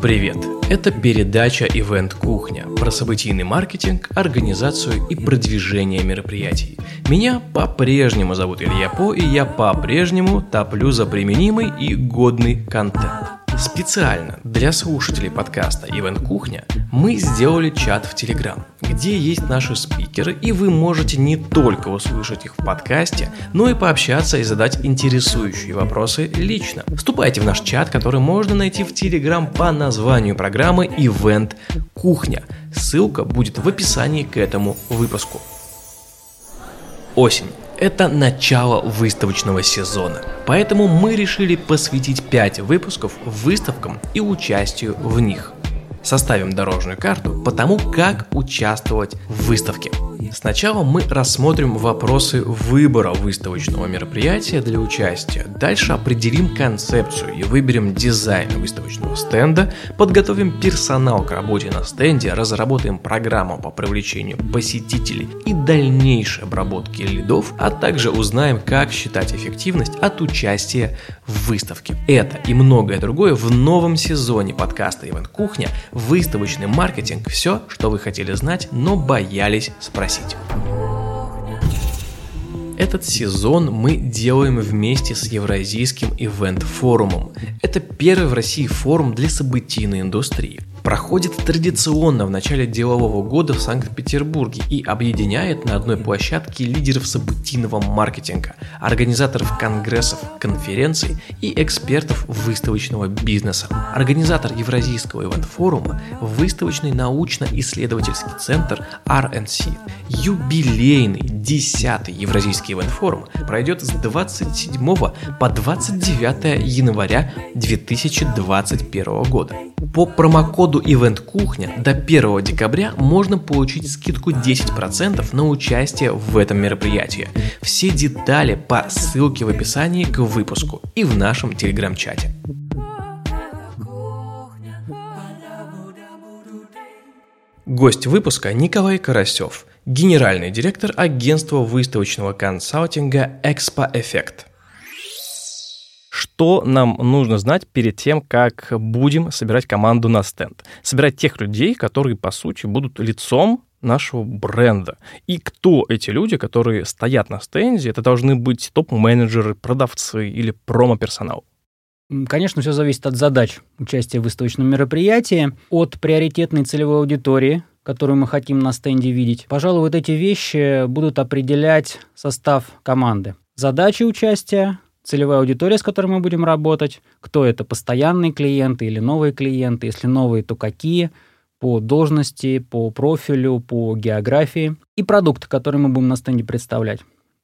Привет! Это передача «Ивент Кухня» про событийный маркетинг, организацию и продвижение мероприятий. Меня по-прежнему зовут Илья По, и я по-прежнему топлю за применимый и годный контент. Специально для слушателей подкаста Event Кухня мы сделали чат в Telegram, где есть наши спикеры, и вы можете не только услышать их в подкасте, но и пообщаться и задать интересующие вопросы лично. Вступайте в наш чат, который можно найти в Telegram по названию программы Event Кухня. Ссылка будет в описании к этому выпуску. Осень это начало выставочного сезона. Поэтому мы решили посвятить 5 выпусков выставкам и участию в них. Составим дорожную карту по тому, как участвовать в выставке. Сначала мы рассмотрим вопросы выбора выставочного мероприятия для участия. Дальше определим концепцию и выберем дизайн выставочного стенда, подготовим персонал к работе на стенде, разработаем программу по привлечению посетителей и дальнейшей обработке лидов, а также узнаем, как считать эффективность от участия в выставке. Это и многое другое в новом сезоне подкаста Ивент Кухня, выставочный маркетинг, все, что вы хотели знать, но боялись спросить спросить. Этот сезон мы делаем вместе с Евразийским ивент-форумом. Это первый в России форум для событийной индустрии проходит традиционно в начале делового года в Санкт-Петербурге и объединяет на одной площадке лидеров событийного маркетинга, организаторов конгрессов, конференций и экспертов выставочного бизнеса. Организатор Евразийского ивент-форума – выставочный научно-исследовательский центр RNC. Юбилейный 10-й Евразийский ивент-форум пройдет с 27 по 29 января 2021 года. По промокоду Event Кухня до 1 декабря можно получить скидку 10% на участие в этом мероприятии. Все детали по ссылке в описании к выпуску и в нашем телеграм-чате. Гость выпуска Николай Карасев, генеральный директор агентства выставочного консалтинга Expo Effect. Что нам нужно знать перед тем, как будем собирать команду на стенд? Собирать тех людей, которые, по сути, будут лицом нашего бренда. И кто эти люди, которые стоят на стенде? Это должны быть топ-менеджеры, продавцы или промо-персонал? Конечно, все зависит от задач участия в выставочном мероприятии, от приоритетной целевой аудитории, которую мы хотим на стенде видеть. Пожалуй, вот эти вещи будут определять состав команды. Задачи участия, целевая аудитория, с которой мы будем работать, кто это, постоянные клиенты или новые клиенты, если новые, то какие, по должности, по профилю, по географии, и продукты, которые мы будем на стенде представлять.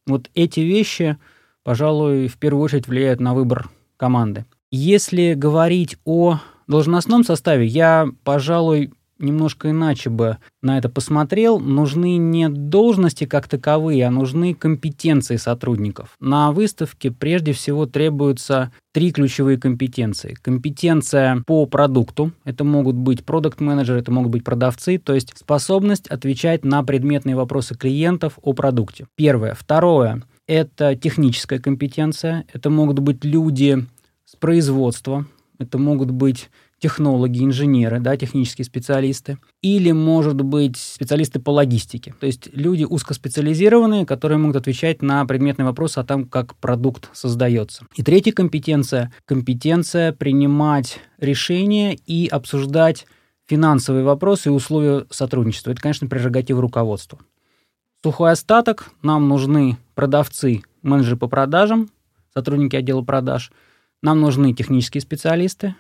Вот эти вещи, пожалуй, в первую очередь влияют на выбор команды. Если говорить о должностном составе, я, пожалуй, немножко иначе бы на это посмотрел. Нужны не должности как таковые, а нужны компетенции сотрудников. На выставке прежде всего требуются три ключевые компетенции. Компетенция по продукту, это могут быть продукт-менеджеры, это могут быть продавцы, то есть способность отвечать на предметные вопросы клиентов о продукте. Первое. Второе – это техническая компетенция, это могут быть люди с производства, это могут быть технологи, инженеры, да, технические специалисты, или, может быть, специалисты по логистике. То есть люди узкоспециализированные, которые могут отвечать на предметный вопрос о том, как продукт создается. И третья компетенция – компетенция принимать решения и обсуждать финансовые вопросы и условия сотрудничества. Это, конечно, прерогатива руководства. Сухой остаток. Нам нужны продавцы, менеджеры по продажам, сотрудники отдела продаж. Нам нужны технические специалисты,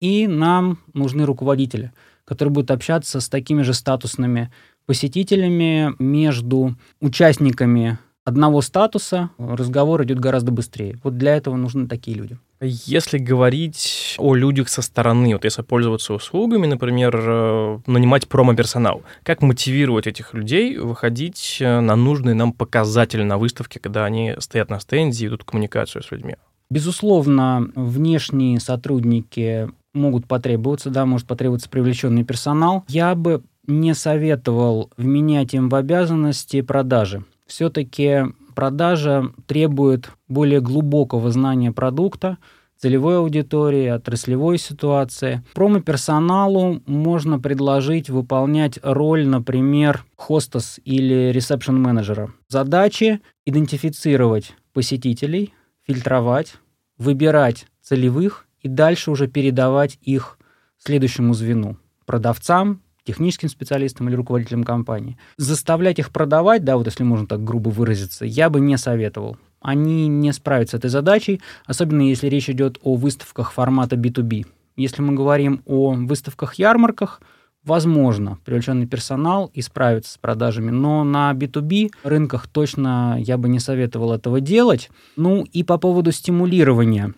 и нам нужны руководители, которые будут общаться с такими же статусными посетителями между участниками одного статуса разговор идет гораздо быстрее. Вот для этого нужны такие люди. Если говорить о людях со стороны, вот если пользоваться услугами, например, э, нанимать промо-персонал, как мотивировать этих людей выходить э, на нужные нам показатели на выставке, когда они стоят на стенде и идут коммуникацию с людьми? Безусловно, внешние сотрудники могут потребоваться, да, может потребоваться привлеченный персонал. Я бы не советовал вменять им в обязанности продажи. Все-таки продажа требует более глубокого знания продукта, целевой аудитории, отраслевой ситуации. Промо-персоналу можно предложить выполнять роль, например, хостес или ресепшн-менеджера. Задачи – идентифицировать посетителей, фильтровать, выбирать целевых и дальше уже передавать их следующему звену – продавцам, техническим специалистам или руководителям компании. Заставлять их продавать, да, вот если можно так грубо выразиться, я бы не советовал они не справятся с этой задачей, особенно если речь идет о выставках формата B2B. Если мы говорим о выставках-ярмарках, возможно, привлеченный персонал и справится с продажами, но на B2B рынках точно я бы не советовал этого делать. Ну и по поводу стимулирования.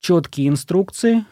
Четкие инструкции,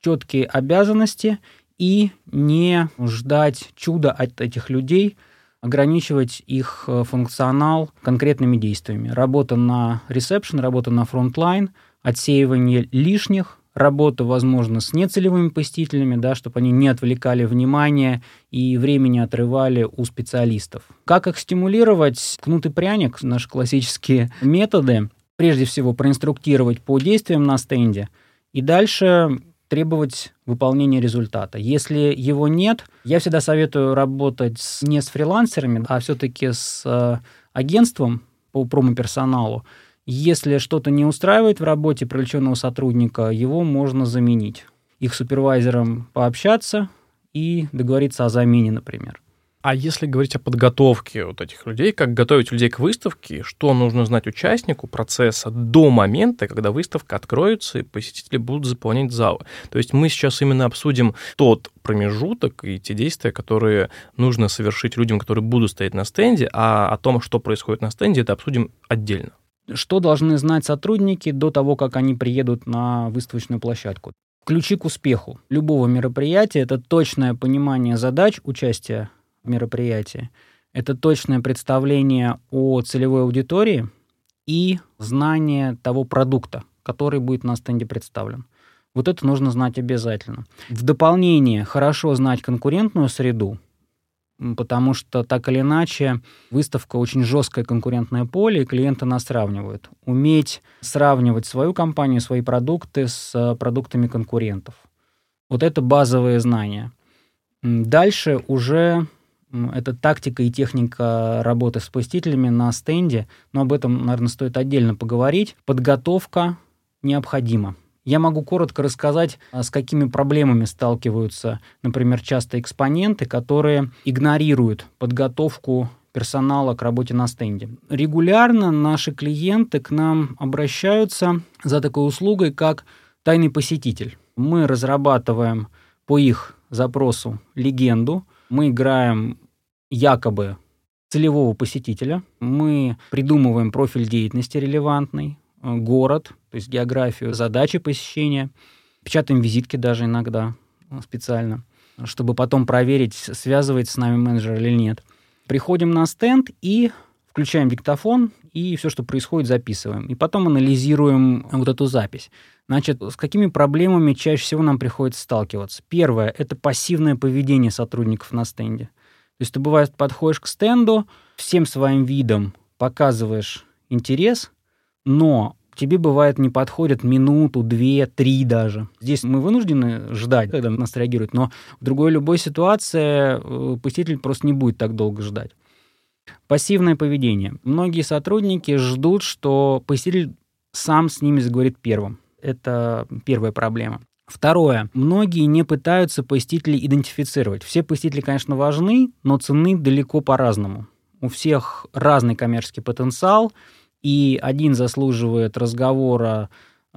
четкие обязанности и не ждать чуда от этих людей – ограничивать их э, функционал конкретными действиями. Работа на ресепшн, работа на frontline, отсеивание лишних, работа, возможно, с нецелевыми посетителями, да, чтобы они не отвлекали внимание и времени отрывали у специалистов. Как их стимулировать? Кнут и пряник, наши классические методы. Прежде всего, проинструктировать по действиям на стенде. И дальше требовать выполнения результата. Если его нет, я всегда советую работать с, не с фрилансерами, а все-таки с э, агентством по промо-персоналу. Если что-то не устраивает в работе привлеченного сотрудника, его можно заменить. Их супервайзером пообщаться и договориться о замене, например. А если говорить о подготовке вот этих людей, как готовить людей к выставке, что нужно знать участнику процесса до момента, когда выставка откроется и посетители будут заполнять залы? То есть мы сейчас именно обсудим тот промежуток и те действия, которые нужно совершить людям, которые будут стоять на стенде, а о том, что происходит на стенде, это обсудим отдельно. Что должны знать сотрудники до того, как они приедут на выставочную площадку? Ключи к успеху любого мероприятия – это точное понимание задач участия мероприятии. Это точное представление о целевой аудитории и знание того продукта, который будет на стенде представлен. Вот это нужно знать обязательно. В дополнение хорошо знать конкурентную среду, потому что так или иначе выставка очень жесткое конкурентное поле, и клиенты нас сравнивают. Уметь сравнивать свою компанию, свои продукты с продуктами конкурентов. Вот это базовые знания. Дальше уже это тактика и техника работы с посетителями на стенде, но об этом, наверное, стоит отдельно поговорить. Подготовка необходима. Я могу коротко рассказать, а, с какими проблемами сталкиваются, например, часто экспоненты, которые игнорируют подготовку персонала к работе на стенде. Регулярно наши клиенты к нам обращаются за такой услугой, как тайный посетитель. Мы разрабатываем по их запросу легенду, мы играем якобы целевого посетителя, мы придумываем профиль деятельности релевантный, э, город, то есть географию, задачи посещения, печатаем визитки даже иногда э, специально, чтобы потом проверить, связывает с нами менеджер или нет. Приходим на стенд и включаем диктофон и все, что происходит, записываем. И потом анализируем вот эту запись. Значит, с какими проблемами чаще всего нам приходится сталкиваться? Первое – это пассивное поведение сотрудников на стенде – то есть ты, бывает, подходишь к стенду, всем своим видом показываешь интерес, но тебе, бывает, не подходят минуту, две, три даже. Здесь мы вынуждены ждать, когда нас реагируют, но в другой любой ситуации э, посетитель просто не будет так долго ждать. Пассивное поведение. Многие сотрудники ждут, что посетитель сам с ними заговорит первым. Это первая проблема. Второе. Многие не пытаются посетителей идентифицировать. Все посетители, конечно, важны, но цены далеко по-разному. У всех разный коммерческий потенциал, и один заслуживает разговора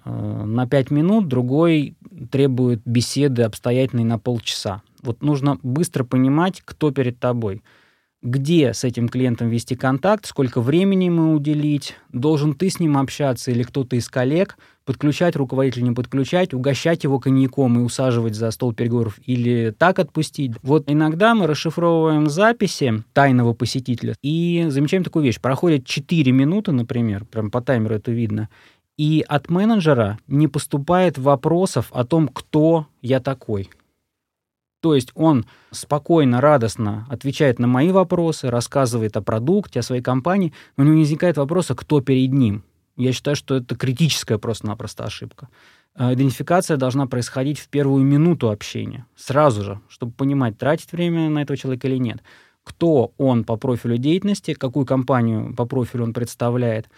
э, на 5 минут, другой требует беседы обстоятельной на полчаса. Вот нужно быстро понимать, кто перед тобой где с этим клиентом вести контакт, сколько времени ему уделить, должен ты с ним общаться или кто-то из коллег, подключать руководителя, не подключать, угощать его коньяком и усаживать за стол переговоров или так отпустить. Вот иногда мы расшифровываем записи тайного посетителя и замечаем такую вещь. Проходит 4 минуты, например, прям по таймеру это видно, и от менеджера не поступает вопросов о том, кто я такой. То есть он спокойно, радостно отвечает на мои вопросы, рассказывает о продукте, о своей компании, но у него не возникает вопроса, кто перед ним. Я считаю, что это критическая просто-напросто ошибка. э, идентификация должна происходить в первую минуту общения, сразу же, чтобы понимать, тратить время на этого человека или нет. Кто он по профилю деятельности, какую компанию по профилю он представляет,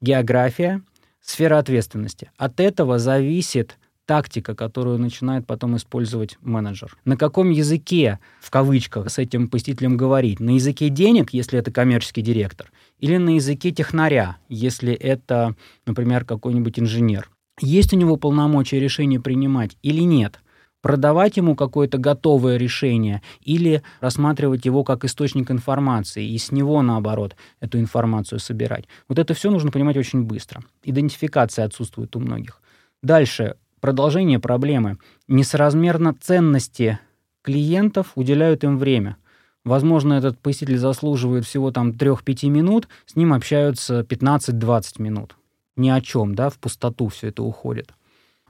география, сфера ответственности. От этого зависит тактика, которую начинает потом использовать менеджер. На каком языке, в кавычках, с этим посетителем говорить? На языке денег, если это коммерческий директор, или на языке технаря, если это, например, какой-нибудь инженер? Есть у него полномочия решения принимать или нет? продавать ему какое-то готовое решение или рассматривать его как источник информации и с него, наоборот, эту информацию собирать. Вот это все нужно понимать очень быстро. Идентификация отсутствует у многих. Дальше, продолжение проблемы. Несоразмерно ценности клиентов уделяют им время. Возможно, этот посетитель заслуживает всего там 3-5 минут, с ним общаются 15-20 минут. Ни о чем, да, в пустоту все это уходит.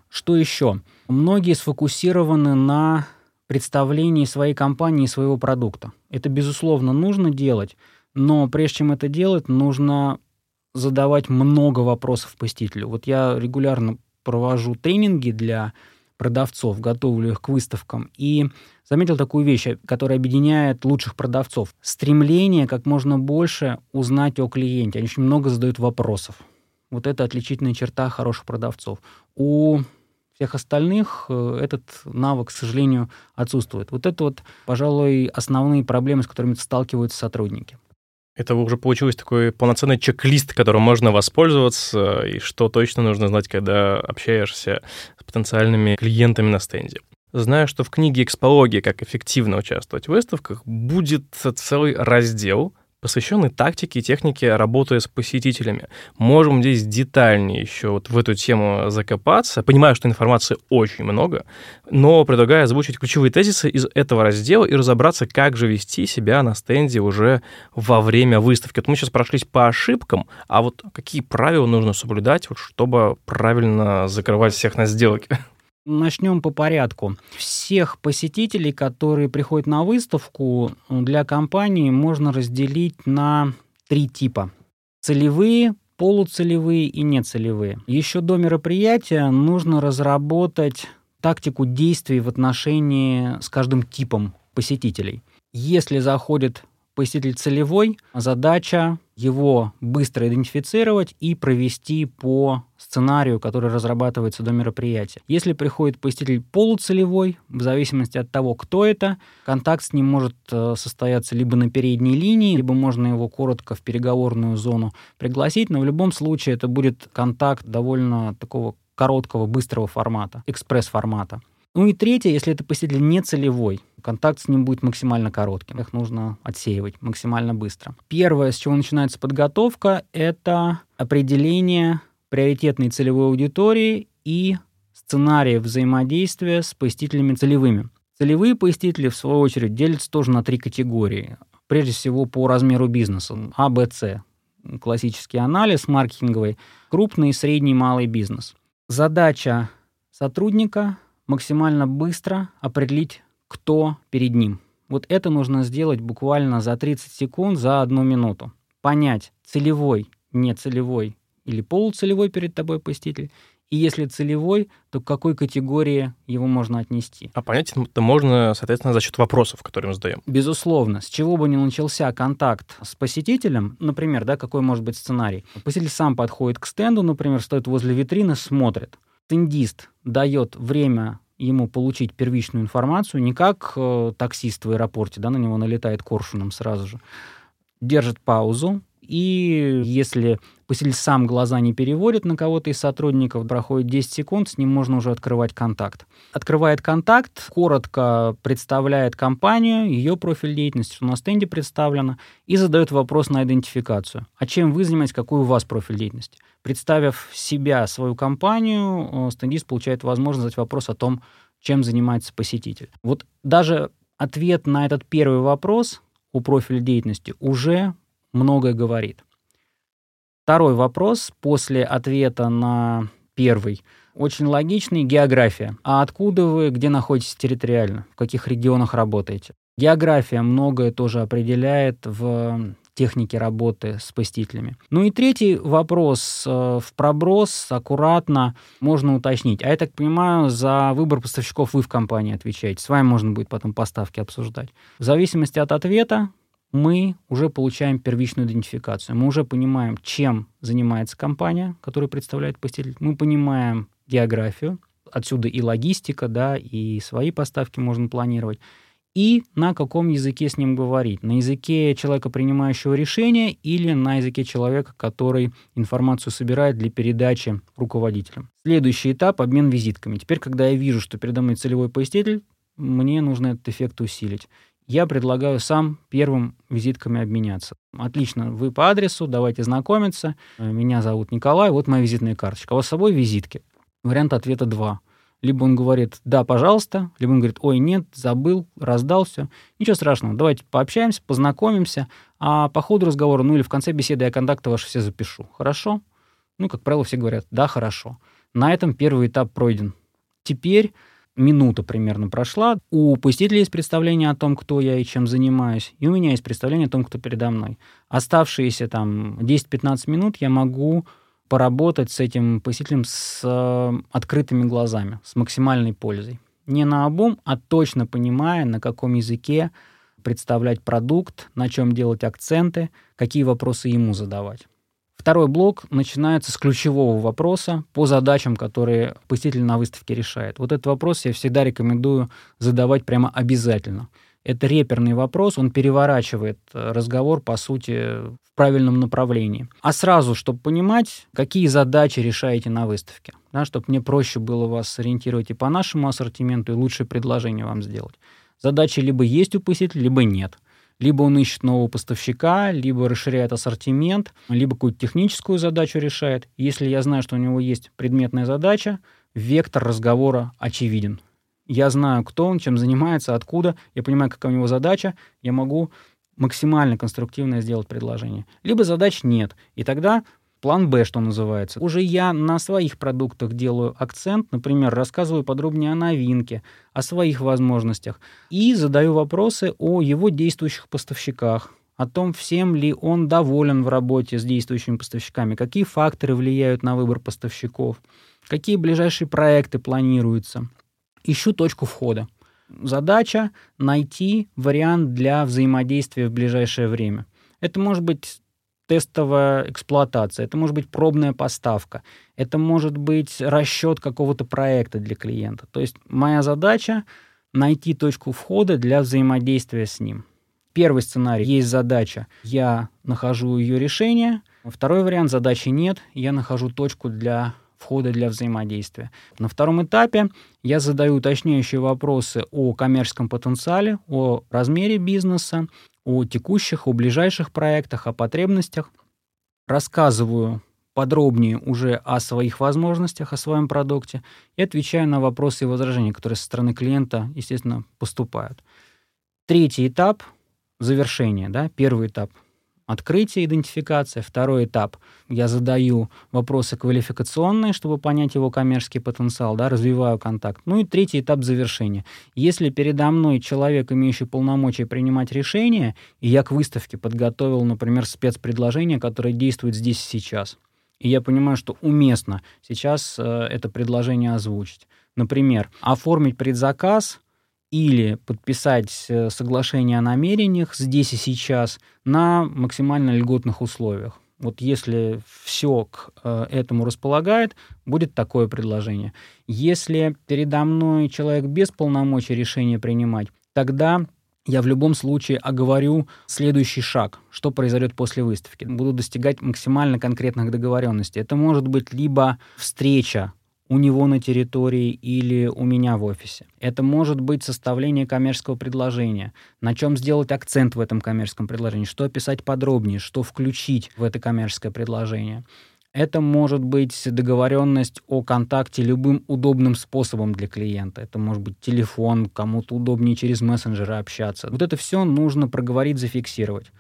Что еще? Многие сфокусированы на представлении своей компании своего продукта. Это, безусловно, нужно делать, но прежде чем это делать, нужно задавать много вопросов посетителю. Вот я регулярно провожу тренинги для продавцов, готовлю их к выставкам, и заметил такую вещь, которая объединяет лучших продавцов. Стремление как можно больше узнать о клиенте. Они очень много задают вопросов. Вот это отличительная черта хороших продавцов. У всех остальных э, этот навык, к сожалению, отсутствует. Вот это вот, пожалуй, основные проблемы, с которыми сталкиваются сотрудники. Это уже получилось такой полноценный чек-лист, которым можно воспользоваться, и что точно нужно знать, когда общаешься с потенциальными клиентами на стенде. Знаю, что в книге «Экспология. Как эффективно участвовать в выставках» будет целый раздел, посвященный тактике и технике работы с посетителями. Можем здесь детальнее еще вот в эту тему закопаться. Понимаю, что информации очень много, но предлагаю озвучить ключевые тезисы из этого раздела и разобраться, как же вести себя на стенде уже во время выставки. Вот мы сейчас прошлись по ошибкам, а вот какие правила нужно соблюдать, вот, чтобы правильно закрывать всех на сделке? Начнем по порядку. Всех посетителей, которые приходят на выставку, для компании можно разделить на три типа. Целевые, полуцелевые и нецелевые. Еще до мероприятия нужно разработать тактику действий в отношении с каждым типом посетителей. Если заходит посетитель целевой, задача его быстро идентифицировать и провести по сценарию, который разрабатывается до мероприятия. Если приходит посетитель полуцелевой, в зависимости от того, кто это, контакт с ним может э, состояться либо на передней линии, либо можно его коротко в переговорную зону пригласить, но в любом случае это будет контакт довольно такого короткого, быстрого формата, экспресс-формата. Ну и третье, если это посетитель не целевой, контакт с ним будет максимально коротким. Их нужно отсеивать максимально быстро. Первое, с чего начинается подготовка, это определение приоритетной целевой аудитории и сценария взаимодействия с посетителями целевыми. Целевые посетители, в свою очередь, делятся тоже на три категории. Прежде всего, по размеру бизнеса. А, Б, С. Классический анализ маркетинговый. Крупный, средний, малый бизнес. Задача сотрудника максимально быстро определить, кто перед ним. Вот это нужно сделать буквально за 30 секунд, за одну минуту. Понять, целевой, не целевой или полуцелевой перед тобой посетитель, и если целевой, то к какой категории его можно отнести? А понять это можно, соответственно, за счет вопросов, которые мы задаем. Безусловно. С чего бы ни начался контакт с посетителем, например, да, какой может быть сценарий? Посетитель сам подходит к стенду, например, стоит возле витрины, смотрит стендист дает время ему получить первичную информацию, не как э, таксист в аэропорте, да, на него налетает коршуном сразу же, держит паузу, и если посетитель сам глаза не переводит на кого-то из сотрудников, проходит 10 секунд, с ним можно уже открывать контакт. Открывает контакт, коротко представляет компанию, ее профиль деятельности, что на стенде представлено, и задает вопрос на идентификацию. А чем вы занимаетесь, какой у вас профиль деятельности? Представив себя, свою компанию, э, стендист получает возможность задать вопрос о том, чем занимается посетитель. Вот даже ответ на этот первый вопрос у профиля деятельности уже многое говорит. Второй вопрос после ответа на первый. Очень логичный. География. А откуда вы, где находитесь территориально? В каких регионах работаете? География многое тоже определяет в техники работы с посетителями. Ну и третий вопрос э, в проброс аккуратно можно уточнить. А я так понимаю, за выбор поставщиков вы в компании отвечаете. С вами можно будет потом поставки обсуждать. В зависимости от ответа мы уже получаем первичную идентификацию. Мы уже понимаем, чем занимается компания, которая представляет посетитель. Мы понимаем географию, отсюда и логистика, да, и свои поставки можно планировать и на каком языке с ним говорить. На языке человека, принимающего решение, или на языке человека, который информацию собирает для передачи руководителям. Следующий этап — обмен визитками. Теперь, когда я вижу, что передо мной целевой посетитель, мне нужно этот эффект усилить. Я предлагаю сам первым визитками обменяться. Отлично, вы по адресу, давайте знакомиться. Меня зовут Николай, вот моя визитная карточка. А у вас с собой визитки? Вариант ответа два. Либо он говорит «да, пожалуйста», либо он говорит «ой, нет, забыл, раздался». Ничего страшного, давайте пообщаемся, познакомимся, а по ходу разговора, ну или в конце беседы я контакты ваши все запишу. Хорошо? Ну, как правило, все говорят «да, хорошо». На этом первый этап пройден. Теперь минута примерно прошла. У посетителя есть представление о том, кто я и чем занимаюсь, и у меня есть представление о том, кто передо мной. Оставшиеся там 10-15 минут я могу поработать с этим посетителем с э, открытыми глазами, с максимальной пользой. Не на обум, а точно понимая, на каком языке представлять продукт, на чем делать акценты, какие вопросы ему задавать. Второй блок начинается с ключевого вопроса по задачам, которые посетитель на выставке решает. Вот этот вопрос я всегда рекомендую задавать прямо обязательно. Это реперный вопрос, он переворачивает э, разговор, по сути, в правильном направлении. А сразу, чтобы понимать, какие задачи решаете на выставке, да, чтобы мне проще было вас сориентировать и по нашему ассортименту, и лучшее предложение вам сделать. Задачи либо есть у посетителя, либо нет. Либо он ищет нового поставщика, либо расширяет ассортимент, либо какую-то техническую задачу решает. Если я знаю, что у него есть предметная задача, вектор разговора очевиден я знаю, кто он, чем занимается, откуда, я понимаю, какая у него задача, я могу максимально конструктивно сделать предложение. Либо задач нет, и тогда план Б, что называется. Уже я на своих продуктах делаю акцент, например, рассказываю подробнее о новинке, о своих возможностях, и задаю вопросы о его действующих поставщиках, о том, всем ли он доволен в работе с действующими поставщиками, какие факторы влияют на выбор поставщиков, какие ближайшие проекты планируются, ищу точку входа. Задача — найти вариант для взаимодействия в ближайшее время. Это может быть тестовая эксплуатация, это может быть пробная поставка, это может быть расчет какого-то проекта для клиента. То есть моя задача — найти точку входа для взаимодействия с ним. Первый сценарий — есть задача, я нахожу ее решение. Второй вариант — задачи нет, я нахожу точку для входа для взаимодействия. На втором этапе я задаю уточняющие вопросы о коммерческом потенциале, о размере бизнеса, о текущих, о ближайших проектах, о потребностях. Рассказываю подробнее уже о своих возможностях, о своем продукте и отвечаю на вопросы и возражения, которые со стороны клиента, естественно, поступают. Третий этап — завершение. Да? Первый этап открытие, идентификация. Второй этап. Я задаю вопросы квалификационные, чтобы понять его коммерческий потенциал, да, развиваю контакт. Ну и третий этап завершения. Если передо мной человек, имеющий полномочия принимать решения, и я к выставке подготовил, например, спецпредложение, которое действует здесь и сейчас, и я понимаю, что уместно сейчас э, это предложение озвучить. Например, оформить предзаказ или подписать э, соглашение о намерениях здесь и сейчас на максимально льготных условиях. Вот если все к э, этому располагает, будет такое предложение. Если передо мной человек без полномочий решения принимать, тогда я в любом случае оговорю следующий шаг, что произойдет после выставки. Буду достигать максимально конкретных договоренностей. Это может быть либо встреча у него на территории или у меня в офисе. Это может быть составление коммерческого предложения, на чем сделать акцент в этом коммерческом предложении, что описать подробнее, что включить в это коммерческое предложение. Это может быть договоренность о контакте любым удобным способом для клиента. Это может быть телефон, кому-то удобнее через мессенджеры общаться. Вот это все нужно проговорить, зафиксировать.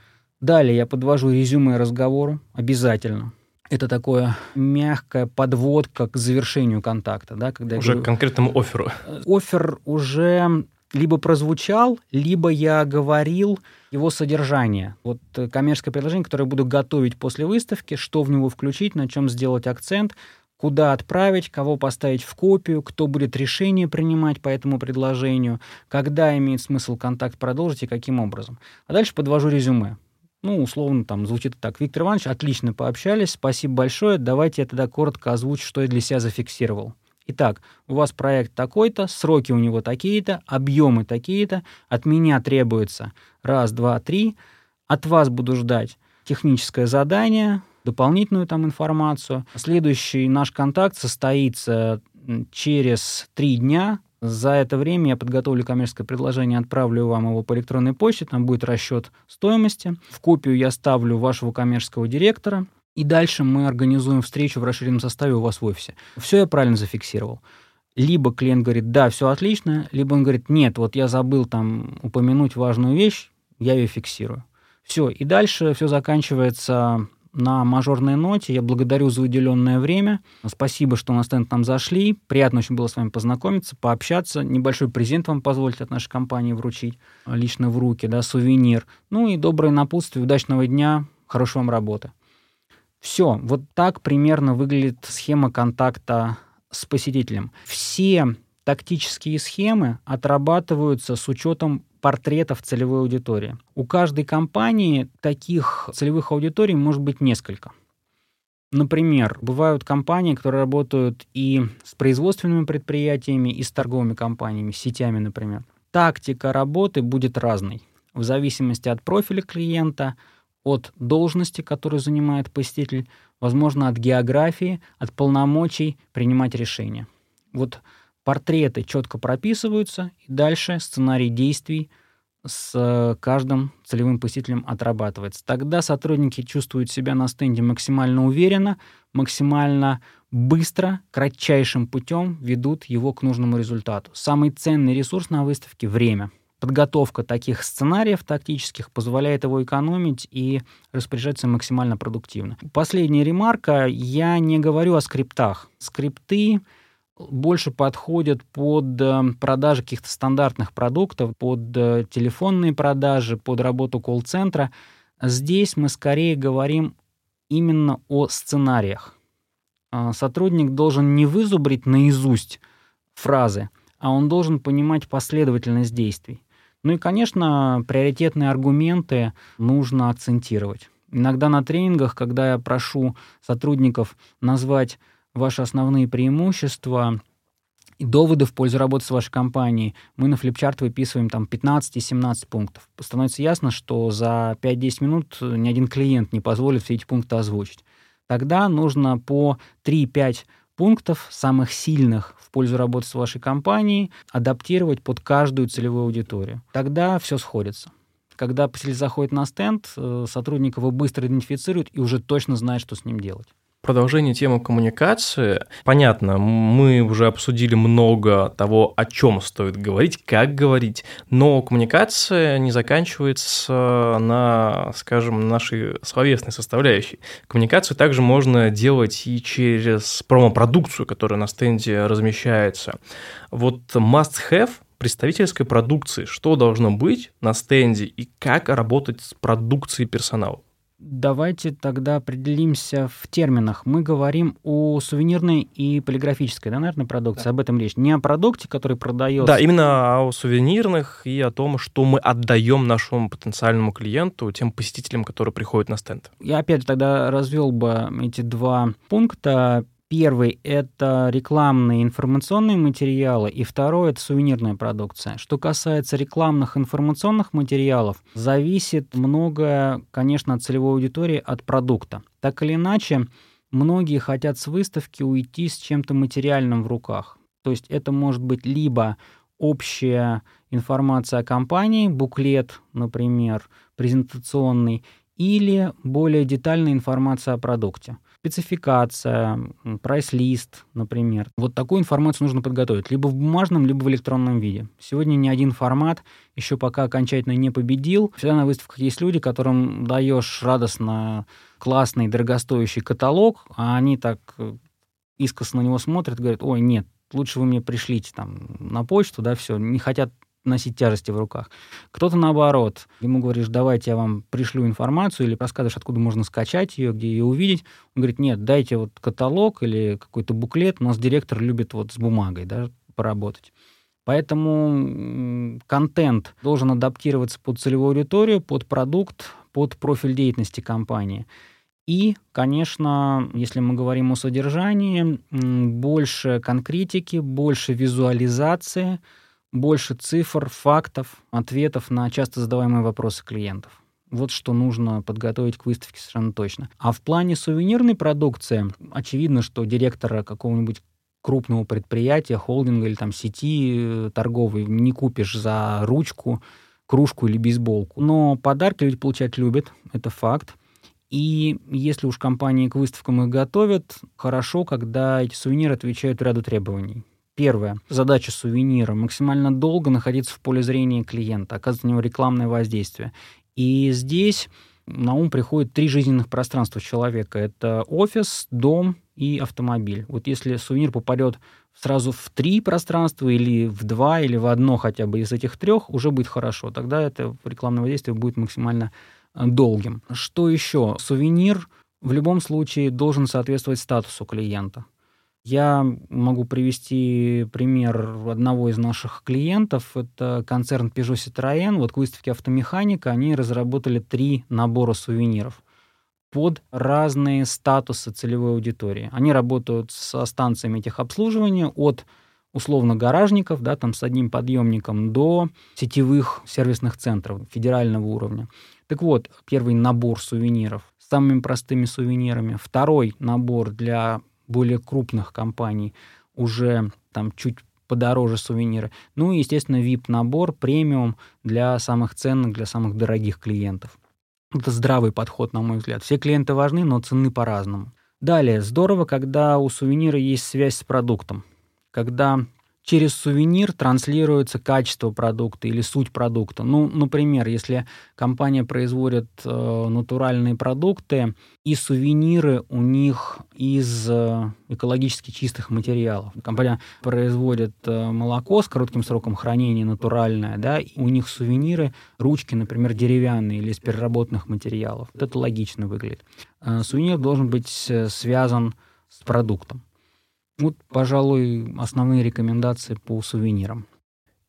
Далее я подвожу резюме разговору обязательно это такое мягкая подводка к завершению контакта, да, когда уже говорю, к конкретному оферу. Офер уже либо прозвучал, либо я говорил его содержание. Вот э, коммерческое предложение, которое я буду готовить после выставки, что в него включить, на чем сделать акцент, куда отправить, кого поставить в копию, кто будет решение принимать по этому предложению, когда имеет смысл контакт продолжить и каким образом. А дальше подвожу резюме. Ну, условно, там звучит так. Виктор Иванович, отлично пообщались, спасибо большое. Давайте я тогда коротко озвучу, что я для себя зафиксировал. Итак, у вас проект такой-то, сроки у него такие-то, объемы такие-то, от меня требуется раз, два, три, от вас буду ждать техническое задание, дополнительную там информацию. Следующий наш контакт состоится через три дня. За это время я подготовлю коммерческое предложение, отправлю вам его по электронной почте, там будет расчет стоимости. В копию я ставлю вашего коммерческого директора, и дальше мы организуем встречу в расширенном составе у вас в офисе. Все я правильно зафиксировал. Либо клиент говорит, да, все отлично, либо он говорит, нет, вот я забыл там упомянуть важную вещь, я ее фиксирую. Все, и дальше все заканчивается на мажорной ноте. Я благодарю за уделенное время. Спасибо, что на стенд нам зашли. Приятно очень было с вами познакомиться, пообщаться. Небольшой презент вам позволить от нашей компании вручить лично в руки, да, сувенир. Ну и доброе напутствие, удачного дня, хорошей вам работы. Все, вот так примерно выглядит схема контакта с посетителем. Все тактические схемы отрабатываются с учетом портретов целевой аудитории. У каждой компании таких целевых аудиторий может быть несколько. Например, бывают компании, которые работают и с производственными предприятиями, и с торговыми компаниями, сетями, например. Тактика работы будет разной в зависимости от профиля клиента, от должности, которую занимает посетитель, возможно, от географии, от полномочий принимать решения. Вот портреты четко прописываются, и дальше сценарий действий с каждым целевым посетителем отрабатывается. Тогда сотрудники чувствуют себя на стенде максимально уверенно, максимально быстро, кратчайшим путем ведут его к нужному результату. Самый ценный ресурс на выставке — время — подготовка таких сценариев тактических позволяет его экономить и распоряжаться максимально продуктивно. Последняя ремарка. Я не говорю о скриптах. Скрипты больше подходят под э, продажи каких-то стандартных продуктов, под э, телефонные продажи, под работу колл-центра. Здесь мы скорее говорим именно о сценариях. А, сотрудник должен не вызубрить наизусть фразы, а он должен понимать последовательность действий. Ну и, конечно, приоритетные аргументы нужно акцентировать. Иногда на тренингах, когда я прошу сотрудников назвать ваши основные преимущества и доводы в пользу работы с вашей компанией, мы на флипчарт выписываем там 15-17 пунктов. Становится ясно, что за 5-10 минут ни один клиент не позволит все эти пункты озвучить. Тогда нужно по 3-5 пунктов, самых сильных в пользу работы с вашей компанией, адаптировать под каждую целевую аудиторию. Тогда все сходится. Когда посетитель заходит на стенд, э, сотрудник его быстро идентифицирует и уже точно знает, что с ним делать продолжение темы коммуникации. Понятно, мы уже обсудили много того, о чем стоит говорить, как говорить, но коммуникация не заканчивается на, скажем, нашей словесной составляющей. Коммуникацию также можно делать и через промо-продукцию, которая на стенде размещается. Вот must-have представительской продукции, что должно быть на стенде и как работать с продукцией персонала. Давайте тогда определимся в терминах. Мы говорим о сувенирной и полиграфической, да, наверное, продукции. Да. Об этом речь. Не о продукте, который продается. Да, именно о сувенирных и о том, что мы отдаем нашему потенциальному клиенту, тем посетителям, которые приходят на стенд. Я опять тогда развел бы эти два пункта. Первый — это рекламные информационные материалы, и второй — это сувенирная продукция. Что касается рекламных информационных материалов, зависит многое, конечно, от целевой аудитории, от продукта. Так или иначе, многие хотят с выставки уйти с чем-то материальным в руках. То есть это может быть либо общая информация о компании, буклет, например, презентационный, или более детальная информация о продукте спецификация, прайс-лист, например. Вот такую информацию нужно подготовить либо в бумажном, либо в электронном виде. Сегодня ни один формат еще пока окончательно не победил. Всегда на выставках есть люди, которым даешь радостно классный, дорогостоящий каталог, а они так э, искосно на него смотрят, говорят, ой, нет, лучше вы мне пришлите там на почту, да, все, не хотят носить тяжести в руках. Кто-то наоборот, ему говоришь, давайте я вам пришлю информацию или рассказываешь, откуда можно скачать ее, где ее увидеть. Он говорит, нет, дайте вот каталог или какой-то буклет. У нас директор любит вот с бумагой да, поработать. Поэтому контент должен адаптироваться под целевую аудиторию, под продукт, под профиль деятельности компании. И, конечно, если мы говорим о содержании, больше конкретики, больше визуализации, больше цифр, фактов, ответов на часто задаваемые вопросы клиентов. Вот что нужно подготовить к выставке совершенно точно. А в плане сувенирной продукции, очевидно, что директора какого-нибудь крупного предприятия, холдинга или там сети э, торговой не купишь за ручку, кружку или бейсболку. Но подарки люди получать любят, это факт. И если уж компании к выставкам их готовят, хорошо, когда эти сувениры отвечают ряду требований. Первое. Задача сувенира – максимально долго находиться в поле зрения клиента, оказывать на него рекламное воздействие. И здесь на ум приходит три жизненных пространства человека. Это офис, дом и автомобиль. Вот если сувенир попадет сразу в три пространства или в два, или в одно хотя бы из этих трех, уже будет хорошо. Тогда это рекламное воздействие будет максимально долгим. Что еще? Сувенир в любом случае должен соответствовать статусу клиента. Я могу привести пример одного из наших клиентов. Это концерн Peugeot Citroën. Вот к выставке автомеханика они разработали три набора сувениров под разные статусы целевой аудитории. Они работают со станциями техобслуживания от условно гаражников, да, там с одним подъемником, до сетевых сервисных центров федерального уровня. Так вот, первый набор сувениров с самыми простыми сувенирами. Второй набор для более крупных компаний уже там чуть подороже сувениры. Ну и, естественно, VIP-набор, премиум для самых ценных, для самых дорогих клиентов. Это здравый подход, на мой взгляд. Все клиенты важны, но цены по-разному. Далее, здорово, когда у сувенира есть связь с продуктом. Когда через сувенир транслируется качество продукта или суть продукта. Ну, например, если компания производит э, натуральные продукты, и сувениры у них из э, экологически чистых материалов. Компания производит э, молоко с коротким сроком хранения натуральное, да, и у них сувениры, ручки, например, деревянные или из переработанных материалов. Это логично выглядит. Э, сувенир должен быть э, связан с продуктом. Вот, пожалуй, основные рекомендации по сувенирам.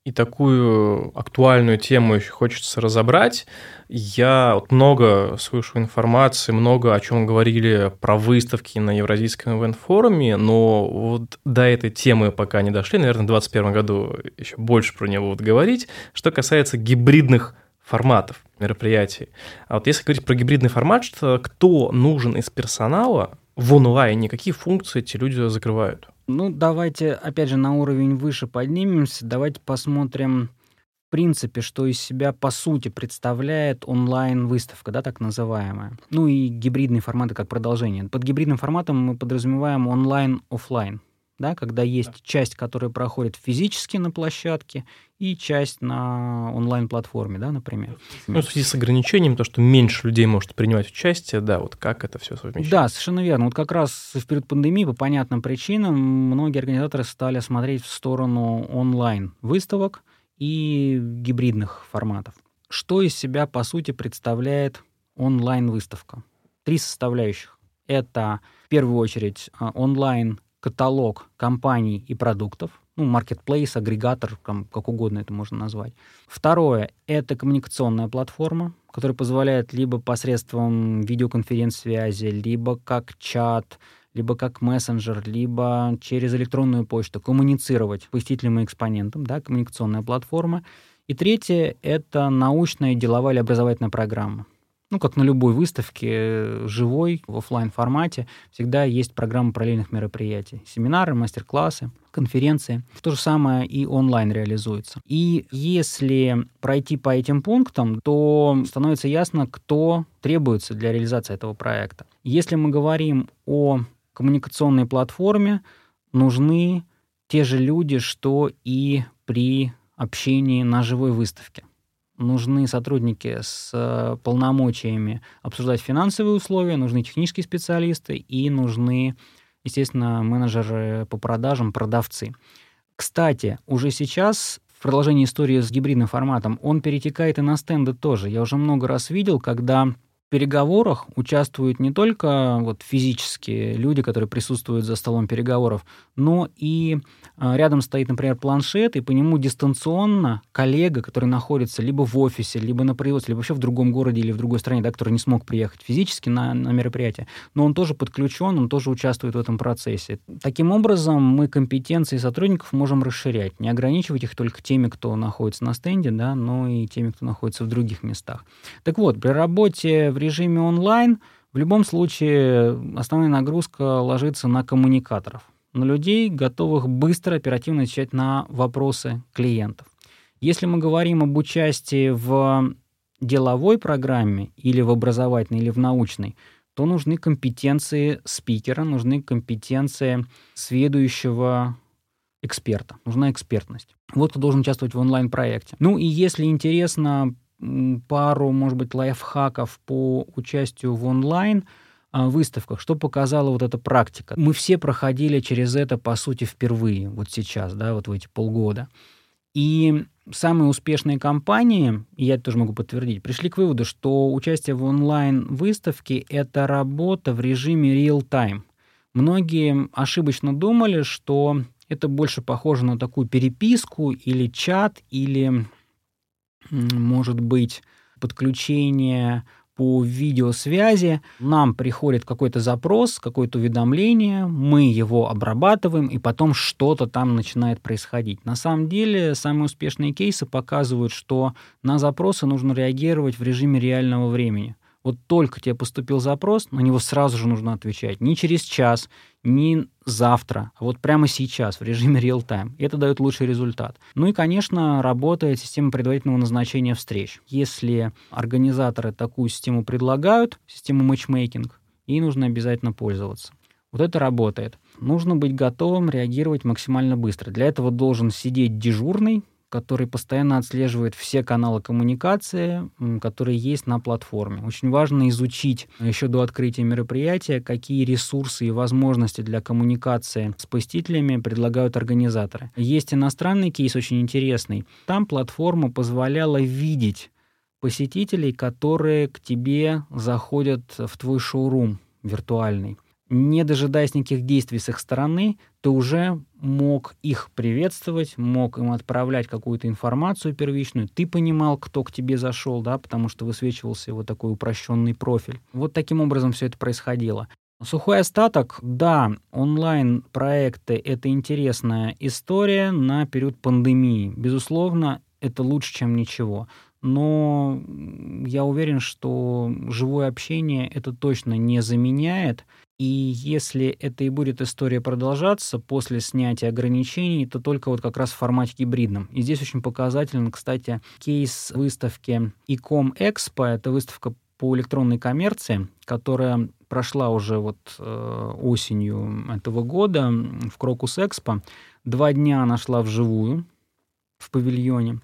И такую актуальную тему еще хочется разобрать. Я вот много слышу информации, много о чем говорили про выставки на Евразийском ивент-форуме, но вот до этой темы пока не дошли. Наверное, в 2021 году еще больше про нее будут говорить. Что касается гибридных форматов мероприятий. А вот если говорить про гибридный формат, что кто нужен из персонала, в онлайне, какие функции эти люди закрывают? Ну, давайте, опять же, на уровень выше поднимемся. Давайте посмотрим, в принципе, что из себя по сути представляет онлайн-выставка, да, так называемая. Ну и гибридные форматы как продолжение. Под гибридным форматом мы подразумеваем онлайн-офлайн да, когда есть часть, которая проходит физически на площадке, и часть на онлайн-платформе, да, например. Ну, в связи с ограничением, то, что меньше людей может принимать участие, да, вот как это все совмещать? Да, совершенно верно. Вот как раз в период пандемии по понятным причинам многие организаторы стали смотреть в сторону онлайн-выставок и гибридных форматов. Что из себя, по сути, представляет онлайн-выставка? Три составляющих. Это, в первую очередь, а, онлайн каталог компаний и продуктов, ну, маркетплейс, агрегатор, как угодно это можно назвать. Второе — это коммуникационная платформа, которая позволяет либо посредством видеоконференц-связи, либо как чат, либо как мессенджер, либо через электронную почту коммуницировать с посетителем и экспонентом, да, коммуникационная платформа. И третье — это научная, деловая или образовательная программа ну, как на любой выставке, живой, в офлайн формате всегда есть программа параллельных мероприятий. Семинары, мастер-классы, конференции. То же самое и онлайн реализуется. И если пройти по этим пунктам, то становится ясно, кто требуется для реализации этого проекта. Если мы говорим о коммуникационной платформе, нужны те же люди, что и при общении на живой выставке нужны сотрудники с э, полномочиями обсуждать финансовые условия, нужны технические специалисты и нужны, естественно, менеджеры по продажам, продавцы. Кстати, уже сейчас в продолжении истории с гибридным форматом, он перетекает и на стенды тоже. Я уже много раз видел, когда переговорах участвуют не только вот физические люди, которые присутствуют за столом переговоров, но и а, рядом стоит, например, планшет, и по нему дистанционно коллега, который находится либо в офисе, либо на производстве, либо вообще в другом городе или в другой стране, да, который не смог приехать физически на, на мероприятие, но он тоже подключен, он тоже участвует в этом процессе. Таким образом, мы компетенции сотрудников можем расширять, не ограничивать их только теми, кто находится на стенде, да, но и теми, кто находится в других местах. Так вот, при работе в режиме онлайн в любом случае основная нагрузка ложится на коммуникаторов, на людей, готовых быстро, оперативно отвечать на вопросы клиентов. Если мы говорим об участии в деловой программе или в образовательной, или в научной, то нужны компетенции спикера, нужны компетенции следующего эксперта, нужна экспертность. Вот кто должен участвовать в онлайн-проекте. Ну и если интересно пару, может быть, лайфхаков по участию в онлайн а, выставках, что показала вот эта практика. Мы все проходили через это, по сути, впервые, вот сейчас, да, вот в эти полгода. И самые успешные компании, и я это тоже могу подтвердить, пришли к выводу, что участие в онлайн-выставке — это работа в режиме real-time. Многие ошибочно думали, что это больше похоже на такую переписку или чат, или может быть подключение по видеосвязи, нам приходит какой-то запрос, какое-то уведомление, мы его обрабатываем, и потом что-то там начинает происходить. На самом деле, самые успешные кейсы показывают, что на запросы нужно реагировать в режиме реального времени – вот только тебе поступил запрос, на него сразу же нужно отвечать. Не через час, не завтра, а вот прямо сейчас в режиме real-time. Это дает лучший результат. Ну и, конечно, работает система предварительного назначения встреч. Если организаторы такую систему предлагают, систему матчмейкинг, ей нужно обязательно пользоваться. Вот это работает. Нужно быть готовым реагировать максимально быстро. Для этого должен сидеть дежурный, который постоянно отслеживает все каналы коммуникации, которые есть на платформе. Очень важно изучить еще до открытия мероприятия, какие ресурсы и возможности для коммуникации с посетителями предлагают организаторы. Есть иностранный кейс очень интересный. Там платформа позволяла видеть посетителей, которые к тебе заходят в твой шоурум виртуальный не дожидаясь никаких действий с их стороны, ты уже мог их приветствовать, мог им отправлять какую-то информацию первичную, ты понимал, кто к тебе зашел, да, потому что высвечивался его такой упрощенный профиль. Вот таким образом все это происходило. Сухой остаток, да, онлайн-проекты — это интересная история на период пандемии. Безусловно, это лучше, чем ничего. Но я уверен, что живое общение это точно не заменяет. И если это и будет история продолжаться после снятия ограничений, то только вот как раз в формате гибридном. И здесь очень показателен, кстати, кейс выставки Ecom Expo. Это выставка по электронной коммерции, которая прошла уже вот э, осенью этого года в Крокус Экспо. Два дня она шла вживую в павильоне,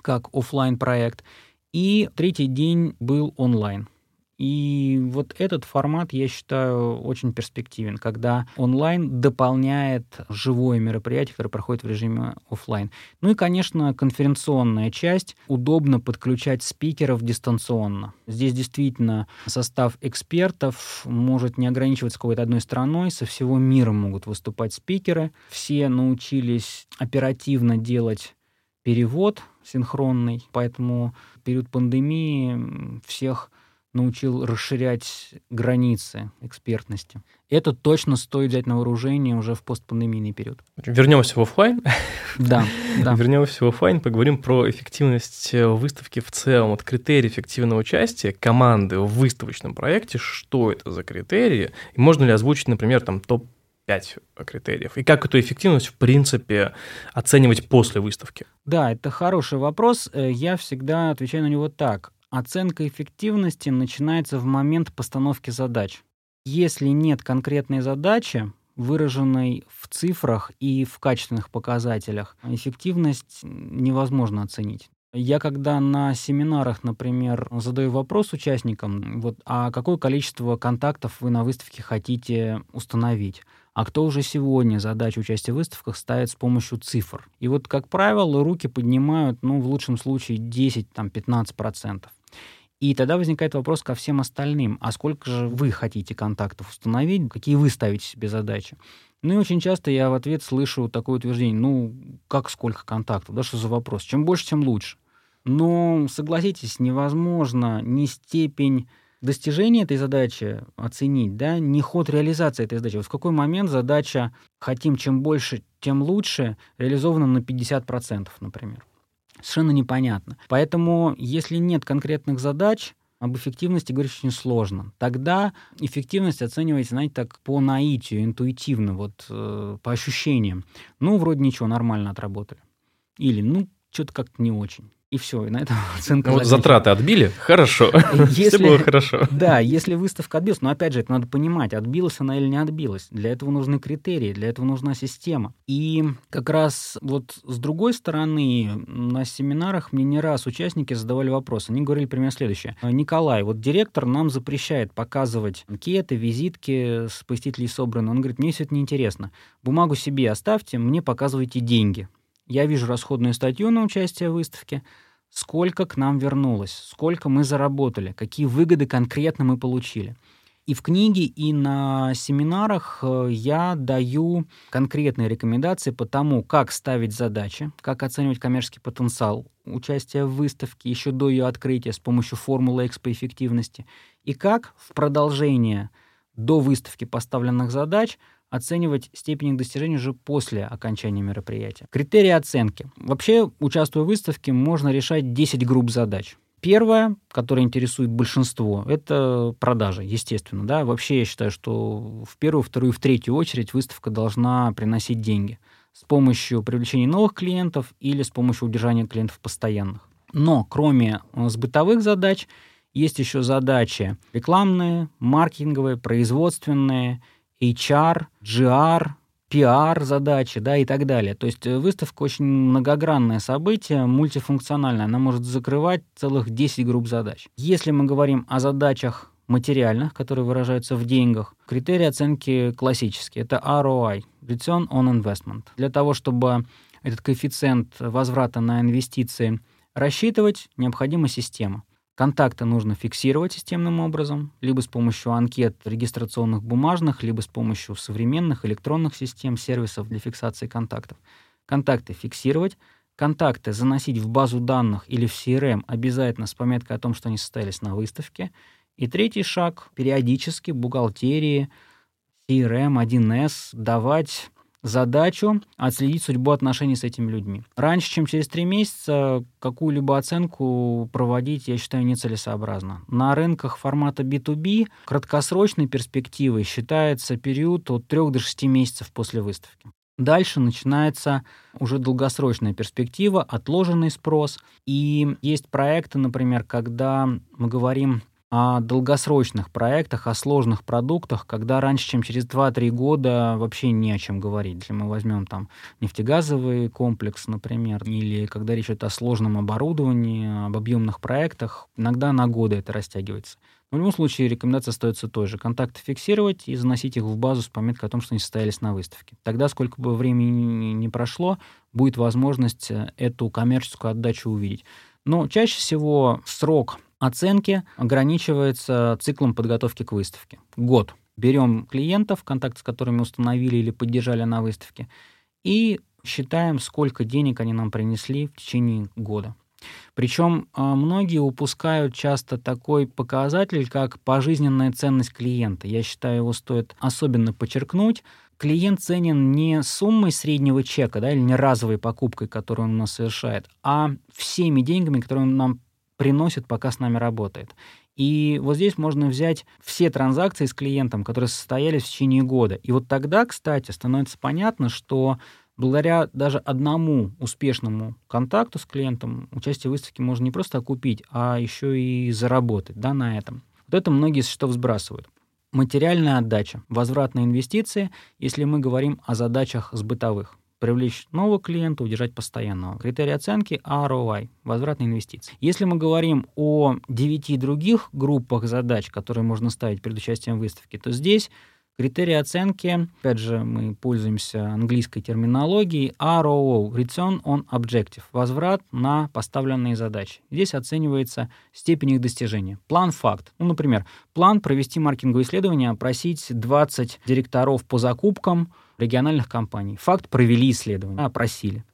как офлайн проект и третий день был онлайн. И вот этот формат, я считаю, очень перспективен, когда онлайн дополняет живое мероприятие, которое проходит в режиме офлайн. Ну и, конечно, конференционная часть. Удобно подключать спикеров дистанционно. Здесь действительно состав экспертов может не ограничиваться какой-то одной страной, со всего мира могут выступать спикеры. Все научились оперативно делать перевод синхронный, поэтому в период пандемии всех научил расширять границы экспертности. Это точно стоит взять на вооружение уже в постпандемийный период. Вернемся в офлайн. Да, да. Вернемся в офлайн, поговорим про эффективность э, выставки в целом. Вот критерии эффективного участия команды в выставочном проекте, что это за критерии? И можно ли озвучить, например, там топ 5 критериев? И как эту эффективность, в принципе, оценивать после выставки? Да, это хороший вопрос. Э, я всегда отвечаю на него так. Оценка эффективности начинается в момент постановки задач. Если нет конкретной задачи, выраженной в цифрах и в качественных показателях, эффективность невозможно оценить. Я когда на семинарах, например, задаю вопрос участникам, вот, а какое количество контактов вы на выставке хотите установить? А кто уже сегодня задачу участия в выставках ставит с помощью цифр. И вот, как правило, руки поднимают, ну, в лучшем случае 10-15%. И тогда возникает вопрос ко всем остальным. А сколько же вы хотите контактов установить? Какие вы ставите себе задачи? Ну и очень часто я в ответ слышу такое утверждение, ну, как сколько контактов, да, что за вопрос? Чем больше, тем лучше. Но, согласитесь, невозможно ни степень достижения этой задачи оценить, да, не ход реализации этой задачи. Вот в какой момент задача «хотим чем больше, тем лучше» реализована на 50%, например. Совершенно непонятно. Поэтому, если нет конкретных задач, об эффективности говорить очень сложно. Тогда эффективность оценивается, знаете, так по наитию, интуитивно, вот э, по ощущениям. Ну, вроде ничего, нормально отработали. Или, ну, что-то как-то не очень и все, и на этом оценка ну, вот затраты отбили, хорошо, если, все было хорошо. Да, если выставка отбилась, но опять же, это надо понимать, отбилась она или не отбилась. Для этого нужны критерии, для этого нужна система. И как раз вот с другой стороны, на семинарах мне не раз участники задавали вопрос. Они говорили примерно следующее. Николай, вот директор нам запрещает показывать анкеты, визитки с посетителей собраны. Он говорит, мне все это неинтересно. Бумагу себе оставьте, мне показывайте деньги я вижу расходную статью на участие в выставке, сколько к нам вернулось, сколько мы заработали, какие выгоды конкретно мы получили. И в книге, и на семинарах э, я даю конкретные рекомендации по тому, как ставить задачи, как оценивать коммерческий потенциал участия в выставке еще до ее открытия с помощью формулы X по эффективности, и как в продолжение до выставки поставленных задач – оценивать степень их достижения уже после окончания мероприятия. Критерии оценки. Вообще, участвуя в выставке, можно решать 10 групп задач. Первое, которое интересует большинство, это продажи, естественно. Да? Вообще я считаю, что в первую, вторую, в третью очередь выставка должна приносить деньги с помощью привлечения новых клиентов или с помощью удержания клиентов постоянных. Но кроме э, бытовых задач, есть еще задачи рекламные, маркетинговые, производственные – HR, GR, PR задачи, да, и так далее. То есть э, выставка очень многогранное событие, мультифункциональное. Она может закрывать целых 10 групп задач. Если мы говорим о задачах материальных, которые выражаются в деньгах, критерии оценки классические. Это ROI, Return on Investment. Для того, чтобы этот коэффициент возврата на инвестиции рассчитывать, необходима система. Контакты нужно фиксировать системным образом, либо с помощью анкет регистрационных бумажных, либо с помощью современных электронных систем, сервисов для фиксации контактов. Контакты фиксировать, контакты заносить в базу данных или в CRM обязательно с пометкой о том, что они состоялись на выставке. И третий шаг — периодически бухгалтерии, CRM, 1С давать задачу отследить судьбу отношений с этими людьми. Раньше, чем через три месяца, какую-либо оценку проводить, я считаю, нецелесообразно. На рынках формата B2B краткосрочной перспективой считается период от 3 до 6 месяцев после выставки. Дальше начинается уже долгосрочная перспектива, отложенный спрос. И есть проекты, например, когда мы говорим о долгосрочных проектах, о сложных продуктах, когда раньше, чем через 2-3 года вообще не о чем говорить. Если мы возьмем там нефтегазовый комплекс, например, или когда речь идет о сложном оборудовании, об объемных проектах, иногда на годы это растягивается. Но в любом случае рекомендация остается той же. Контакты фиксировать и заносить их в базу с пометкой о том, что они состоялись на выставке. Тогда, сколько бы времени не прошло, будет возможность э, эту коммерческую отдачу увидеть. Но чаще всего срок оценки ограничивается циклом подготовки к выставке. Год. Берем клиентов, контакт с которыми установили или поддержали на выставке, и считаем, сколько денег они нам принесли в течение года. Причем а, многие упускают часто такой показатель, как пожизненная ценность клиента. Я считаю, его стоит особенно подчеркнуть. Клиент ценен не суммой среднего чека да, или не разовой покупкой, которую он у нас совершает, а всеми деньгами, которые он нам приносит, пока с нами работает. И вот здесь можно взять все транзакции с клиентом, которые состоялись в течение года. И вот тогда, кстати, становится понятно, что благодаря даже одному успешному контакту с клиентом участие в выставке можно не просто окупить, а еще и заработать да, на этом. Вот это многие из счетов сбрасывают. Материальная отдача, возвратные инвестиции, если мы говорим о задачах с бытовых привлечь нового клиента, удержать постоянного. Критерий оценки ROI, возвратные инвестиции. Если мы говорим о девяти других группах задач, которые можно ставить перед участием в выставке, то здесь Критерии оценки, опять же, мы пользуемся английской терминологией, ROO, Return on Objective, возврат на поставленные задачи. Здесь оценивается степень их достижения. План-факт. Ну, например, план провести маркетинговое исследование, опросить 20 директоров по закупкам региональных компаний. Факт провели исследование, опросили.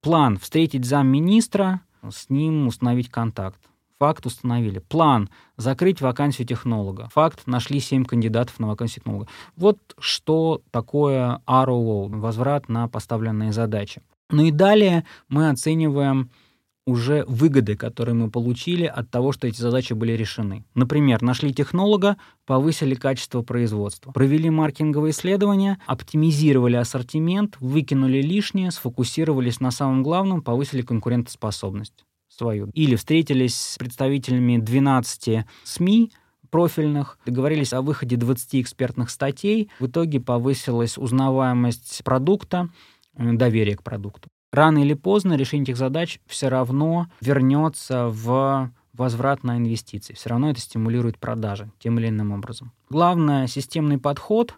План встретить замминистра, с ним установить контакт. Факт установили. План – закрыть вакансию технолога. Факт – нашли 7 кандидатов на вакансию технолога. Вот что такое ROO – возврат на поставленные задачи. Ну и далее мы оцениваем уже выгоды, которые мы получили от того, что эти задачи были решены. Например, нашли технолога, повысили качество производства, провели маркетинговые исследования, оптимизировали ассортимент, выкинули лишнее, сфокусировались на самом главном, повысили конкурентоспособность свою. Или встретились с представителями 12 СМИ, профильных, договорились о выходе 20 экспертных статей. В итоге повысилась узнаваемость продукта, э, доверие к продукту. Рано или поздно решение этих задач все равно вернется в возврат на инвестиции. Все равно это стимулирует продажи тем или иным образом. Главное — системный подход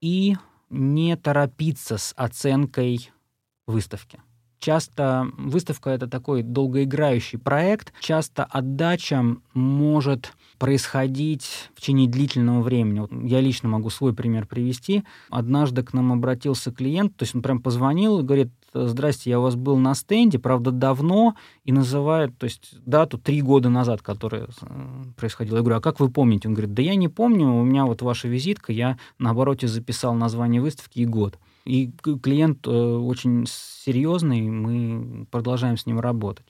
и не торопиться с оценкой выставки. Часто выставка — это такой долгоиграющий проект. Часто отдача может происходить в течение длительного времени. Вот я лично могу свой пример привести. Однажды к нам обратился клиент, то есть он прям позвонил и говорит, здрасте, я у вас был на стенде, правда, давно, и называет, то есть дату три года назад, которая э, происходила. Я говорю, а как вы помните? Он говорит, да я не помню, у меня вот ваша визитка, я на обороте записал название выставки и год. И клиент э, очень серьезный, мы продолжаем с ним работать.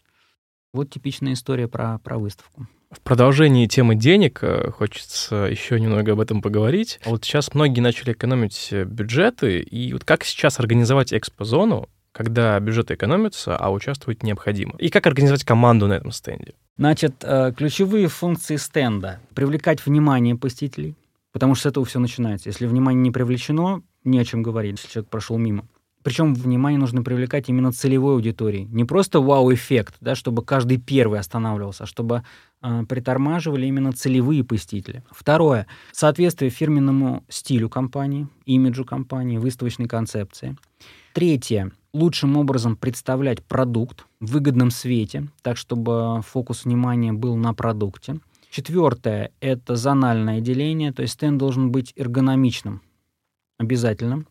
Вот типичная история про, про выставку. В продолжении темы денег э, хочется еще немного об этом поговорить. Вот сейчас многие начали экономить э, бюджеты, и вот как сейчас организовать экспозону, когда бюджеты экономятся, а участвовать необходимо? И как организовать команду на этом стенде? Значит, ключевые функции стенда — привлекать внимание посетителей, потому что с этого все начинается. Если внимание не привлечено, не о чем говорить, если человек прошел мимо. Причем внимание нужно привлекать именно целевой аудитории. Не просто вау-эффект, да, чтобы каждый первый останавливался, а чтобы э, притормаживали именно целевые посетители. Второе. Соответствие фирменному стилю компании, имиджу компании, выставочной концепции. Третье. Лучшим образом представлять продукт в выгодном свете, так чтобы фокус внимания был на продукте. Четвертое — это зональное деление, то есть стенд должен быть эргономичным, обязательно,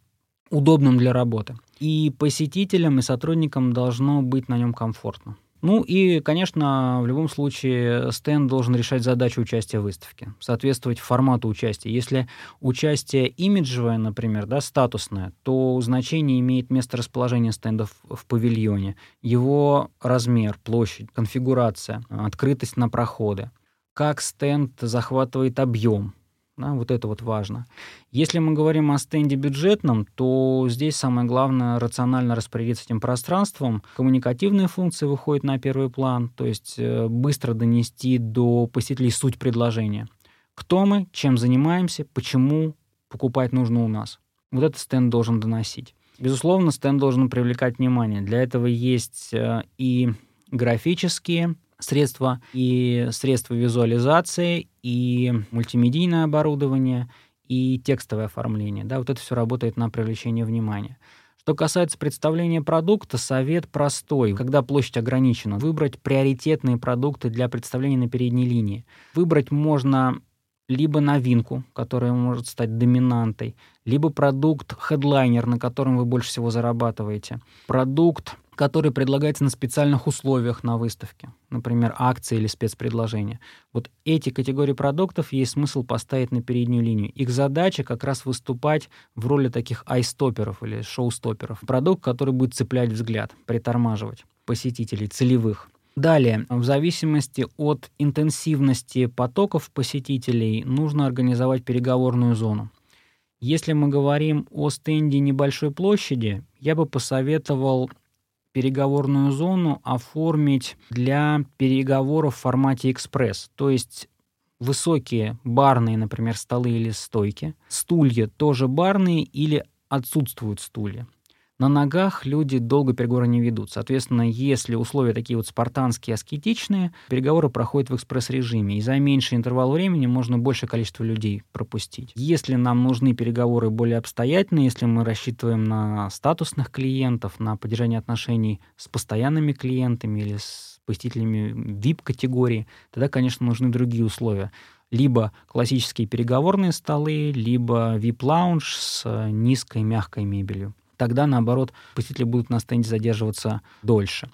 удобным для работы. И посетителям и сотрудникам должно быть на нем комфортно. Ну и, конечно, в любом случае стенд должен решать задачу участия в выставке, соответствовать формату участия. Если участие имиджевое, например, да, статусное, то значение имеет место расположения стендов в павильоне, его размер, площадь, конфигурация, открытость на проходы, как стенд захватывает объем, да, вот это вот важно. Если мы говорим о стенде бюджетном, то здесь самое главное рационально распорядиться этим пространством. Коммуникативные функции выходят на первый план, то есть э, быстро донести до посетителей суть предложения. Кто мы, чем занимаемся, почему покупать нужно у нас. Вот этот стенд должен доносить. Безусловно, стенд должен привлекать внимание. Для этого есть э, и графические средства, и средства визуализации, и мультимедийное оборудование, и текстовое оформление. Да, вот это все работает на привлечение внимания. Что касается представления продукта, совет простой. Когда площадь ограничена, выбрать приоритетные продукты для представления на передней линии. Выбрать можно либо новинку, которая может стать доминантой, либо продукт хедлайнер, на котором вы больше всего зарабатываете. Продукт который предлагается на специальных условиях на выставке, например, акции или спецпредложения. Вот эти категории продуктов есть смысл поставить на переднюю линию. Их задача как раз выступать в роли таких айстоперов или шоу-стоперов. Продукт, который будет цеплять взгляд, притормаживать посетителей целевых. Далее, в зависимости от интенсивности потоков посетителей, нужно организовать переговорную зону. Если мы говорим о стенде небольшой площади, я бы посоветовал переговорную зону оформить для переговоров в формате экспресс, то есть высокие барные, например, столы или стойки, стулья тоже барные или отсутствуют стулья. На ногах люди долго переговоры не ведут. Соответственно, если условия такие вот спартанские, аскетичные, переговоры проходят в экспресс-режиме, и за меньший интервал времени можно большее количество людей пропустить. Если нам нужны переговоры более обстоятельные, если мы рассчитываем на статусных клиентов, на поддержание отношений с постоянными клиентами или с посетителями VIP-категории, тогда, конечно, нужны другие условия либо классические переговорные столы, либо VIP-лаунж с низкой мягкой мебелью тогда, наоборот, посетители будут на стенде задерживаться дольше.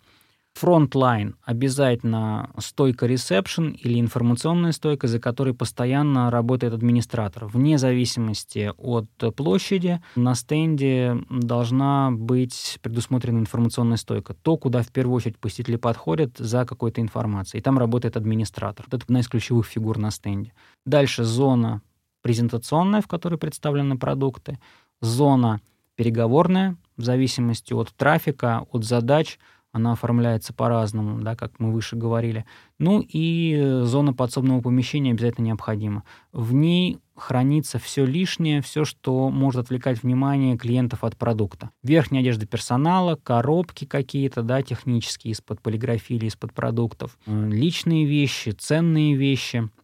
Frontline — обязательно стойка ресепшн или информационная стойка, за которой постоянно работает администратор. Вне зависимости от площади на стенде должна быть предусмотрена информационная стойка. То, куда в первую очередь посетители подходят за какой-то информацией. И там работает администратор. Это одна из ключевых фигур на стенде. Дальше зона презентационная, в которой представлены продукты. Зона переговорная, в зависимости от трафика, от задач, она оформляется по-разному, да, как мы выше говорили. Ну и зона подсобного помещения обязательно необходима. В ней хранится все лишнее, все, что может отвлекать внимание клиентов от продукта. Верхняя одежда персонала, коробки какие-то, да, технические из-под полиграфии или из-под продуктов, э, личные вещи, ценные вещи —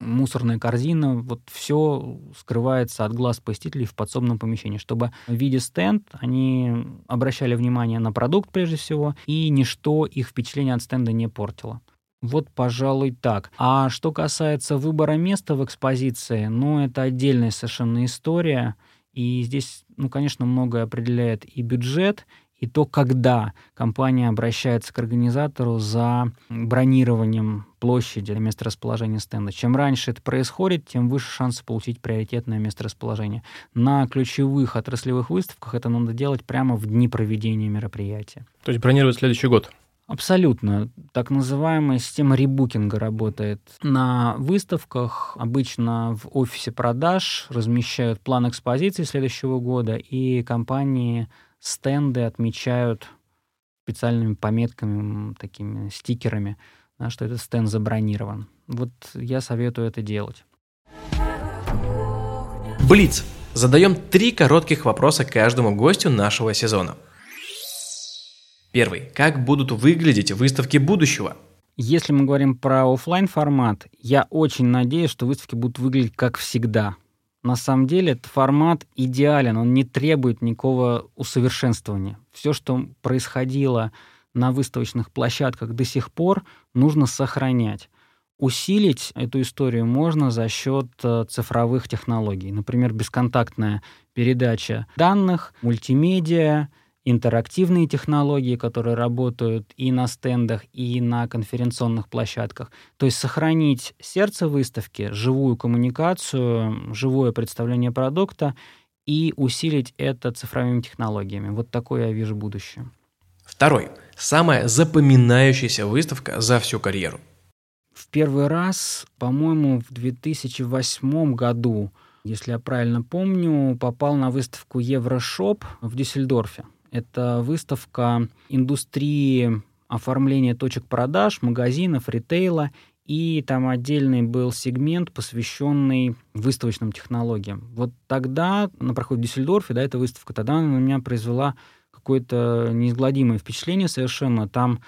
мусорная корзина, вот все скрывается от глаз посетителей в подсобном помещении, чтобы в виде стенд они обращали внимание на продукт прежде всего, и ничто их впечатление от стенда не портило. Вот, пожалуй, так. А что касается выбора места в экспозиции, ну, это отдельная совершенно история. И здесь, ну, конечно, многое определяет и бюджет, и то, когда компания обращается к организатору за бронированием площади или места расположения стенда. Чем раньше это происходит, тем выше шансы получить приоритетное место расположения. На ключевых отраслевых выставках это надо делать прямо в дни проведения мероприятия. То есть бронировать следующий год? Абсолютно. Так называемая система ребукинга работает. На выставках обычно в офисе продаж размещают план экспозиции следующего года, и компании стенды отмечают специальными пометками, такими стикерами, да, что этот стенд забронирован. Вот я советую это делать. Блиц. Задаем три коротких вопроса каждому гостю нашего сезона. Первый. Как будут выглядеть выставки будущего? Если мы говорим про офлайн формат, я очень надеюсь, что выставки будут выглядеть как всегда – на самом деле этот формат идеален, он не требует никакого усовершенствования. Все, что происходило на выставочных площадках до сих пор, нужно сохранять. Усилить эту историю можно за счет э, цифровых технологий. Например, бесконтактная передача данных, мультимедиа, интерактивные технологии, которые работают и на стендах, и на конференционных площадках. То есть сохранить сердце выставки, живую коммуникацию, живое представление продукта и усилить это цифровыми технологиями. Вот такое я вижу будущее. Второй. Самая запоминающаяся выставка за всю карьеру. В первый раз, по-моему, в 2008 году, если я правильно помню, попал на выставку Еврошоп в Дюссельдорфе. Это выставка индустрии оформления точек продаж, магазинов, ритейла, и там отдельный был сегмент, посвященный выставочным технологиям. Вот тогда, на проходе в Дюссельдорфе, да, эта выставка, тогда она на меня произвела какое-то неизгладимое впечатление совершенно. Там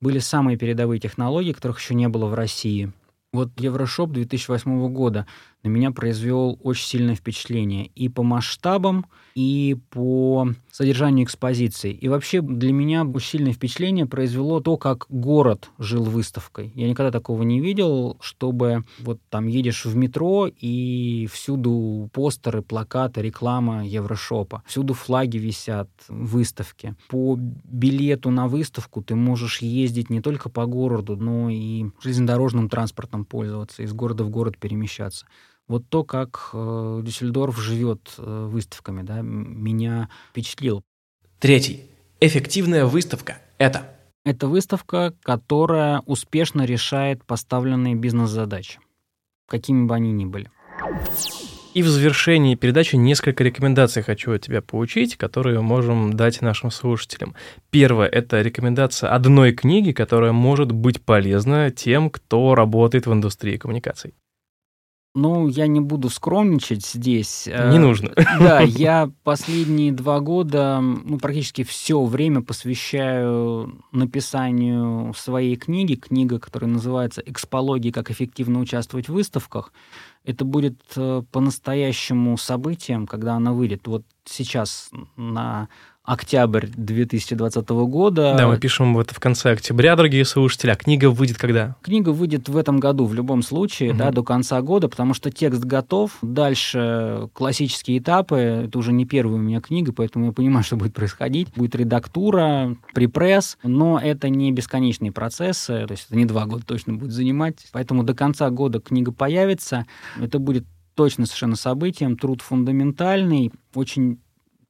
были самые передовые технологии, которых еще не было в России. Вот Еврошоп 2008 года на меня произвел очень сильное впечатление и по масштабам, и по содержанию экспозиции. И вообще для меня очень сильное впечатление произвело то, как город жил выставкой. Я никогда такого не видел, чтобы вот там едешь в метро и всюду постеры, плакаты, реклама Еврошопа. Всюду флаги висят, выставки. По билету на выставку ты можешь ездить не только по городу, но и железнодорожным транспортом пользоваться, из города в город перемещаться вот то, как э, Дюссельдорф живет э, выставками, да, меня впечатлил. Третий. Эффективная выставка – это? Это выставка, которая успешно решает поставленные бизнес-задачи, какими бы они ни были. И в завершении передачи несколько рекомендаций хочу от тебя поучить, которые можем дать нашим слушателям. Первое — это рекомендация одной книги, которая может быть полезна тем, кто работает в индустрии коммуникаций. Ну, я не буду скромничать здесь. Не нужно. Да, я последние два года, ну, практически все время посвящаю написанию своей книги. Книга, которая называется «Экспология. Как эффективно участвовать в выставках». Это будет э, по-настоящему событием, когда она выйдет. Вот сейчас на октябрь 2020 года. Да, мы пишем это в конце октября, дорогие слушатели. А книга выйдет когда? Книга выйдет в этом году в любом случае, угу. да, до конца года, потому что текст готов. Дальше классические этапы. Это уже не первая у меня книга, поэтому я понимаю, что будет происходить. Будет редактура, припресс, но это не бесконечные процессы, то есть это не два года точно будет занимать. Поэтому до конца года книга появится. Это будет точно совершенно событием, труд фундаментальный, очень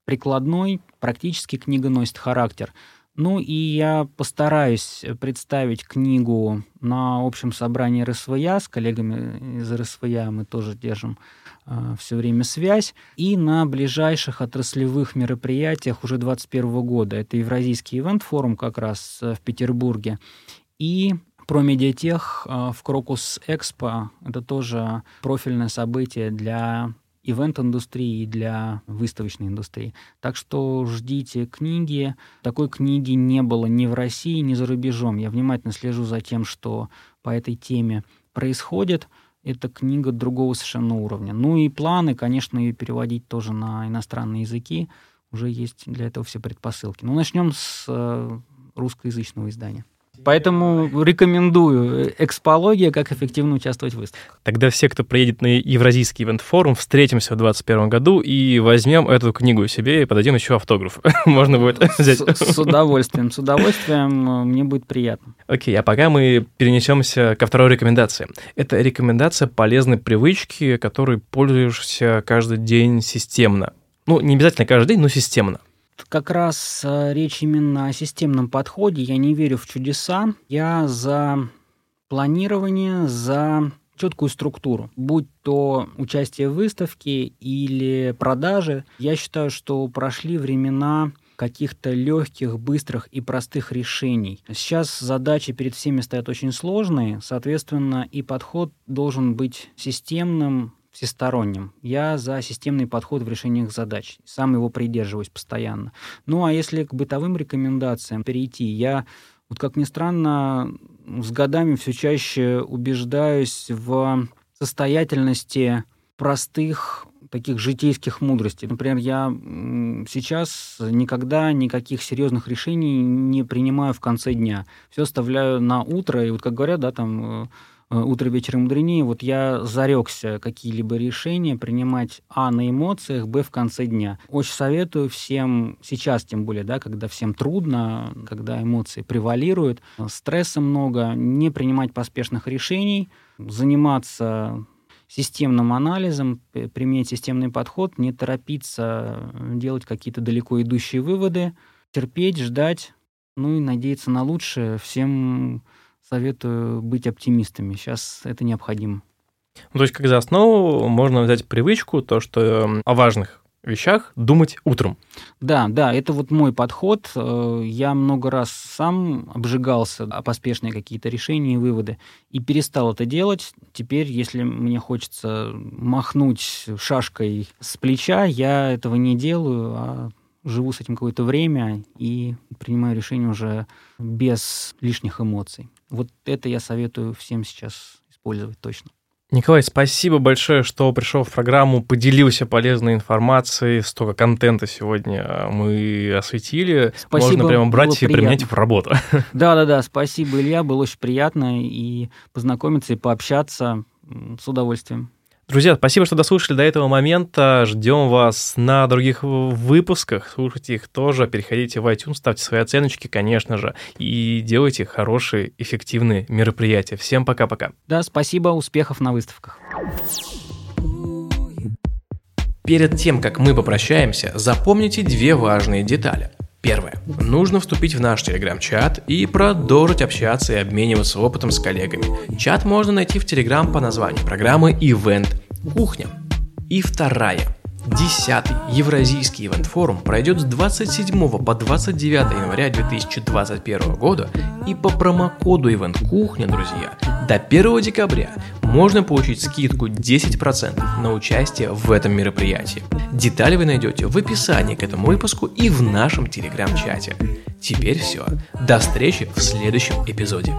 прикладной, практически книга носит характер. Ну и я постараюсь представить книгу на общем собрании РСВЯ. С коллегами из РСВЯ мы тоже держим э, все время связь. И на ближайших отраслевых мероприятиях уже 2021 года. Это Евразийский ивент-форум как раз в Петербурге. И про медиатех э, в Крокус Экспо. Это тоже профильное событие для ивент-индустрии, для выставочной индустрии. Так что ждите книги. Такой книги не было ни в России, ни за рубежом. Я внимательно слежу за тем, что по этой теме происходит. Это книга другого совершенно уровня. Ну и планы, конечно, ее переводить тоже на иностранные языки. Уже есть для этого все предпосылки. Ну, начнем с э, русскоязычного издания. Поэтому рекомендую экспология, как эффективно участвовать в выставках. Тогда все, кто приедет на Евразийский ивент-форум, встретимся в 2021 году и возьмем эту книгу себе и подадим еще автограф. Можно будет взять. С, с удовольствием, с удовольствием. Мне будет приятно. Окей, а пока мы перенесемся ко второй рекомендации. Это рекомендация полезной привычки, которой пользуешься каждый день системно. Ну, не обязательно каждый день, но системно как раз э, речь именно о системном подходе. Я не верю в чудеса. Я за планирование, за четкую структуру. Будь то участие в выставке или продажи, я считаю, что прошли времена каких-то легких, быстрых и простых решений. Сейчас задачи перед всеми стоят очень сложные, соответственно, и подход должен быть системным, всесторонним. Я за системный подход в решениях задач. Сам его придерживаюсь постоянно. Ну а если к бытовым рекомендациям перейти, я, вот как ни странно, с годами все чаще убеждаюсь в состоятельности простых таких житейских мудростей. Например, я сейчас никогда никаких серьезных решений не принимаю в конце дня. Все оставляю на утро, и вот как говорят, да, там э, утро вечером мудренее, вот я зарекся какие-либо решения принимать А на эмоциях, Б в конце дня. Очень советую всем, сейчас тем более, да, когда всем трудно, когда эмоции превалируют, стресса много, не принимать поспешных решений, заниматься системным анализом, применять системный подход, не торопиться делать какие-то далеко идущие выводы, терпеть, ждать, ну и надеяться на лучшее. Всем советую быть оптимистами. Сейчас это необходимо. Ну, то есть, как за основу можно взять привычку, то, что эм, о важных вещах думать утром. Да, да, это вот мой подход. Э, я много раз сам обжигался о поспешные какие-то решения и выводы и перестал это делать. Теперь, если мне хочется махнуть шашкой с плеча, я этого не делаю, а живу с этим какое-то время и принимаю решение уже без лишних эмоций. Вот это я советую всем сейчас использовать точно. Николай, спасибо большое, что пришел в программу, поделился полезной информацией, столько контента сегодня мы осветили. Спасибо, Можно прямо брать и применять в работу. Да-да-да, спасибо, Илья, было очень приятно и познакомиться, и пообщаться с удовольствием. Друзья, спасибо, что дослушали до этого момента. Ждем вас на других выпусках. Слушайте их тоже. Переходите в iTunes, ставьте свои оценочки, конечно же, и делайте хорошие, эффективные мероприятия. Всем пока-пока. Да, спасибо, успехов на выставках. Перед тем, как мы попрощаемся, запомните две важные детали – Первое. Нужно вступить в наш телеграм-чат и продолжить общаться и обмениваться опытом с коллегами. Чат можно найти в телеграм по названию программы Event Кухня. И вторая. Десятый Евразийский ивент-форум пройдет с 27 по 29 января 2021 года и по промокоду Event Кухня, друзья, до 1 декабря можно получить скидку 10% на участие в этом мероприятии. Детали вы найдете в описании к этому выпуску и в нашем телеграм-чате. Теперь все. До встречи в следующем эпизоде.